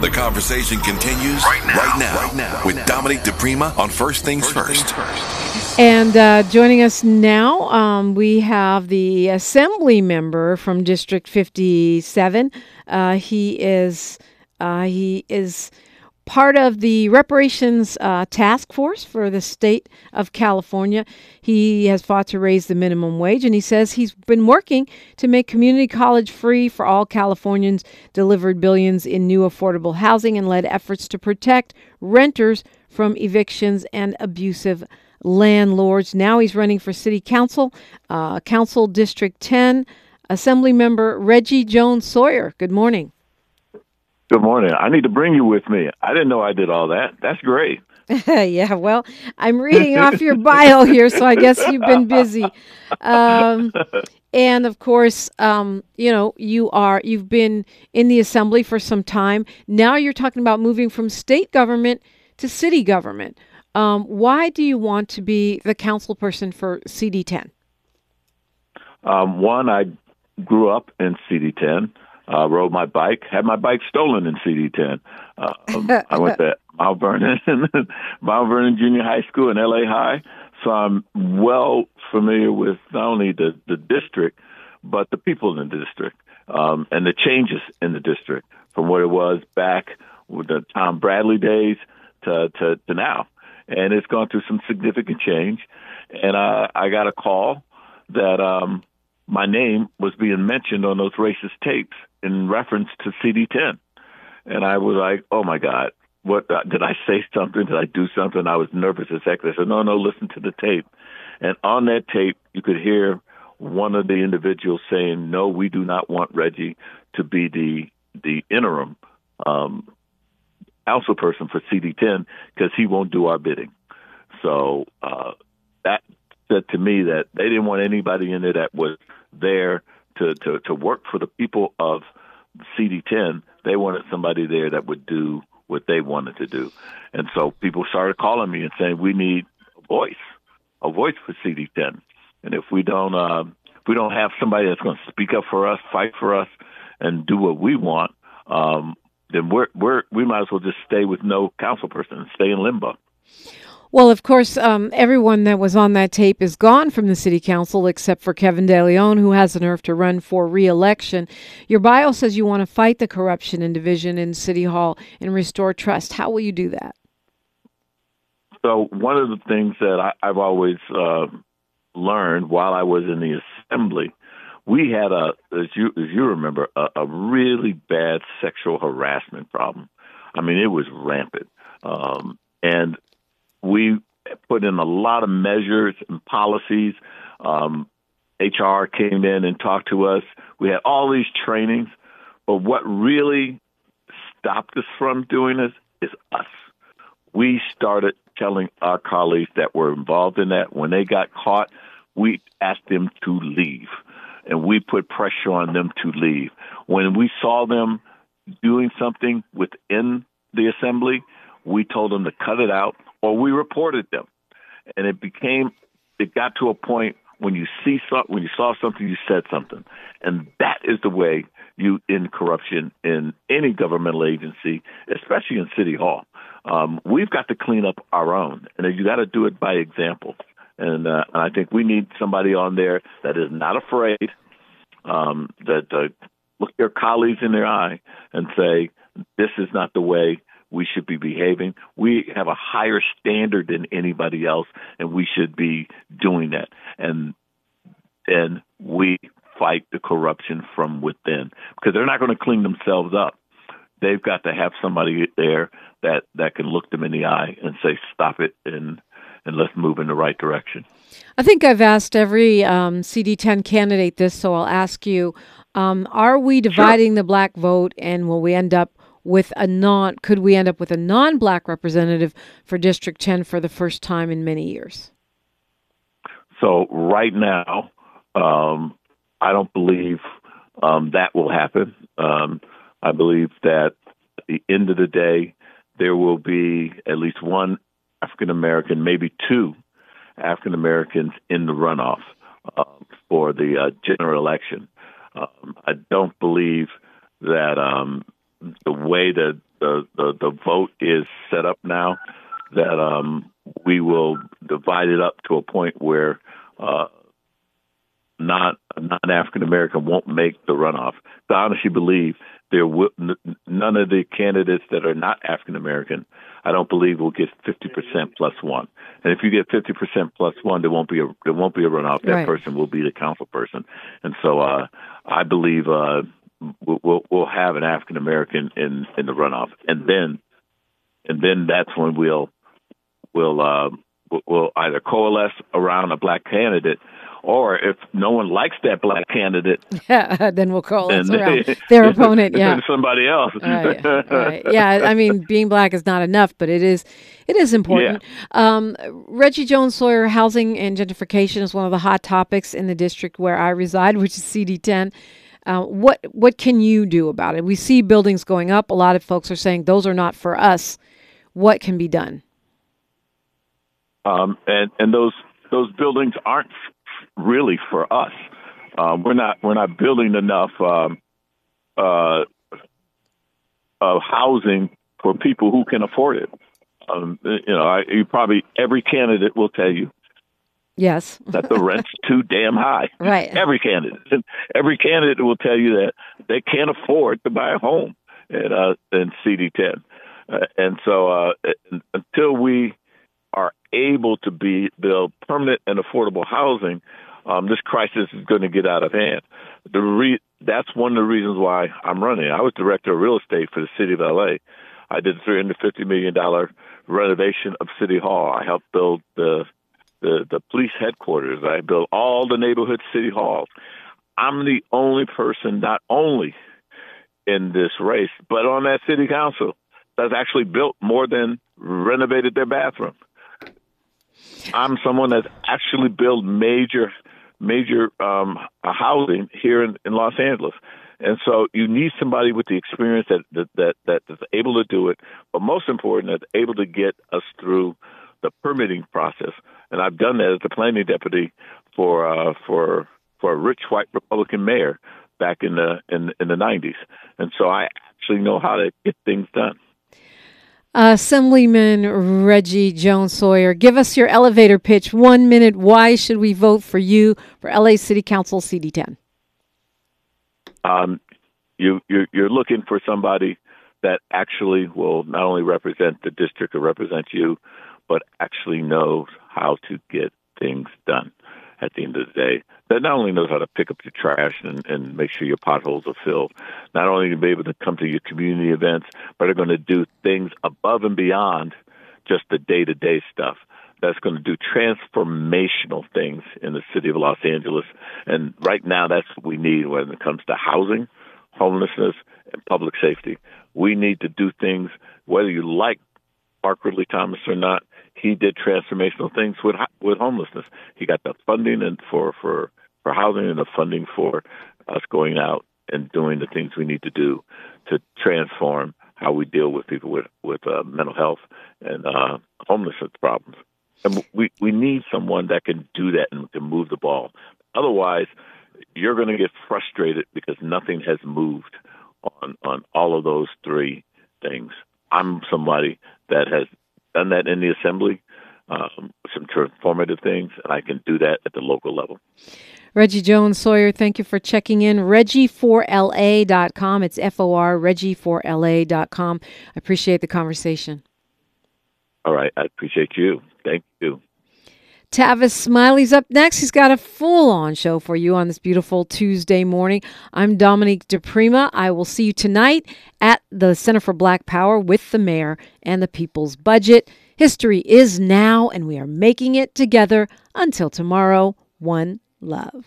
The conversation continues right now, right now, right now with Dominique DiPrima on First Things First. Things first. And uh, joining us now, um, we have the Assembly member from District 57. Uh, he is uh, he is part of the reparations uh, task force for the state of California. He has fought to raise the minimum wage, and he says he's been working to make community college free for all Californians, delivered billions in new affordable housing, and led efforts to protect renters from evictions and abusive landlords. Now he's running for city council, uh, Council District 10. Assembly member Reggie Jones Sawyer. Good morning. Good morning. I need to bring you with me. I didn't know I did all that. That's great. yeah, well, I'm reading off your bio here, so I guess you've been busy. Um, and of course, um, you know, you are you've been in the assembly for some time. Now you're talking about moving from state government to city government. Um, why do you want to be the council person for CD10? Um, one, I grew up in CD10 uh, rode my bike, had my bike stolen in CD10. Uh, um, I went to Mount Vernon, Mount Vernon Junior High School and LA High, so I'm well familiar with not only the the district, but the people in the district um, and the changes in the district from what it was back with the Tom Bradley days to to, to now, and it's gone through some significant change. And uh, I got a call that um, my name was being mentioned on those racist tapes in reference to CD10. And I was like, oh my God, what uh, did I say something? Did I do something? I was nervous as heck. They said, no, no, listen to the tape. And on that tape, you could hear one of the individuals saying, no, we do not want Reggie to be the, the interim, um, council person for CD10 because he won't do our bidding. So, uh, that said to me that they didn't want anybody in there that was there to, to, to work for the people of CD10. They wanted somebody there that would do what they wanted to do. And so people started calling me and saying, we need a voice, a voice for CD10. And if we don't, uh, if we don't have somebody that's going to speak up for us, fight for us, and do what we want, um, then we're, we're, we might as well just stay with no council person and stay in limbo. Well, of course, um, everyone that was on that tape is gone from the city council except for Kevin De Leon, who has the nerve to run for reelection. Your bio says you want to fight the corruption and division in City Hall and restore trust. How will you do that? So, one of the things that I, have always uh, learned while I was in the assembly, we had a, as you as you remember, a, a really bad sexual harassment problem. I mean, it was rampant. Um, and we put in a lot of measures and policies. Um, HR came in and talked to us. We had all these trainings, but what really stopped us from doing this is us. We started telling our colleagues that were involved in that when they got caught, we asked them to leave and we put pressure on them to leave. When we saw them doing something within the assembly, we told them to cut it out or we reported them. And it became, it got to a point when you see when you saw something, you said something. And that is the way you end corruption in any governmental agency, especially in City Hall. Um, we've got to clean up our own, and you got to do it by example. And, uh, and I think we need somebody on there that is not afraid, um, that uh, look their colleagues in their eye and say, "This is not the way we should be behaving. We have a higher standard than anybody else, and we should be doing that. And and we fight the corruption from within because they're not going to clean themselves up. They've got to have somebody there that that can look them in the eye and say, "Stop it," and and let's move in the right direction. I think I've asked every um, CD10 candidate this, so I'll ask you: um, Are we dividing sure. the black vote, and will we end up with a non could we end up with a non-black representative for district 10 for the first time in many years? So right now um, i don't believe um, that will happen. Um, i believe that at the end of the day there will be at least one african american maybe two african americans in the runoff uh, for the uh, general election. Um, i don't believe that um, the way that the, the the vote is set up now, that um, we will divide it up to a point where uh, not non African American won't make the runoff. I honestly believe there will none of the candidates that are not African American. I don't believe will get fifty percent plus one. And if you get fifty percent plus one, there won't be a there won't be a runoff. That Right. person will be the council person. And so uh, I believe uh, we'll, we'll have an African American in in the runoff, and then and then that's when we'll we'll uh, we'll- either coalesce around a black candidate, or if no one likes that black candidate, Yeah, then we'll call then around their opponent. Yeah. somebody else. right, right. Yeah, I mean, being black is not enough, but it is, it is important. Um, Reggie Jones Sawyer, housing and gentrification is one of the hot topics in the district where I reside, which is CD10. Uh, what what can you do about it? We see buildings going up. A lot of folks are saying those are not for us. What can be done? um, and and those those buildings aren't really for us. Um, we're not we're not building enough um, uh, of housing for people who can afford it. Um, you know, I, you probably every candidate will tell you Yes, that the rent's too damn high. right. Every candidate, every candidate will tell you that they can't afford to buy a home in uh, in CD10, uh, and so uh, until we are able to be build permanent and affordable housing, um, this crisis is going to get out of hand. The re- that's one of the reasons why I'm running. I was director of real estate for the city of LA. I did a $350 million renovation of City Hall. I helped build the the the police headquarters. I built all the neighborhood city halls. I'm the only person, not only in this race, but on that city council that's actually built more than renovated their bathroom. I'm someone that's actually built major, major um, housing here in, in Los Angeles. And so you need somebody with the experience that, that that that is able to do it, but most important, that's able to get us through the permitting process. And I've done that as the planning deputy for uh, for for a rich white Republican mayor back in the in in the '90s, and so I actually know how to get things done. Assemblyman Reggie Jones Sawyer, give us your elevator pitch. One minute. Why should we vote for you for LA City Council CD10? um, you you're, you're looking for somebody that actually will not only represent the district or represent you, but actually knows how to get things done. At the end of the day, that not only knows how to pick up your trash and, and make sure your potholes are filled, not only to be able to come to your community events, but are going to do things above and beyond just the day to day stuff. That's going to do transformational things in the city of Los Angeles. And right now, that's what we need when it comes to housing, homelessness, and public safety. We need to do things, whether you like Mark Ridley Thomas or not. He did transformational things with with homelessness. He got the funding and for for for housing and the funding for us going out and doing the things we need to do to transform how we deal with people with with uh, mental health and uh, homelessness problems. And we we need someone that can do that and can move the ball. Otherwise, you're going to get frustrated because nothing has moved on on all of those three things. I'm somebody that has done that in the assembly, um, some transformative things, and I can do that at the local level. Reggie Jones Sawyer, thank you for checking in. Reggie4LA.com. It's F O R, Reggie4LA.com. I appreciate the conversation. All right, I appreciate you. Thank you. Tavis Smiley's up next. He's got a full on show for you on this beautiful Tuesday morning. I'm Dominique DiPrima. I will see you tonight at the Center for Black Power with the mayor and the people's budget. History is now, and we are making it together. Until tomorrow, one love.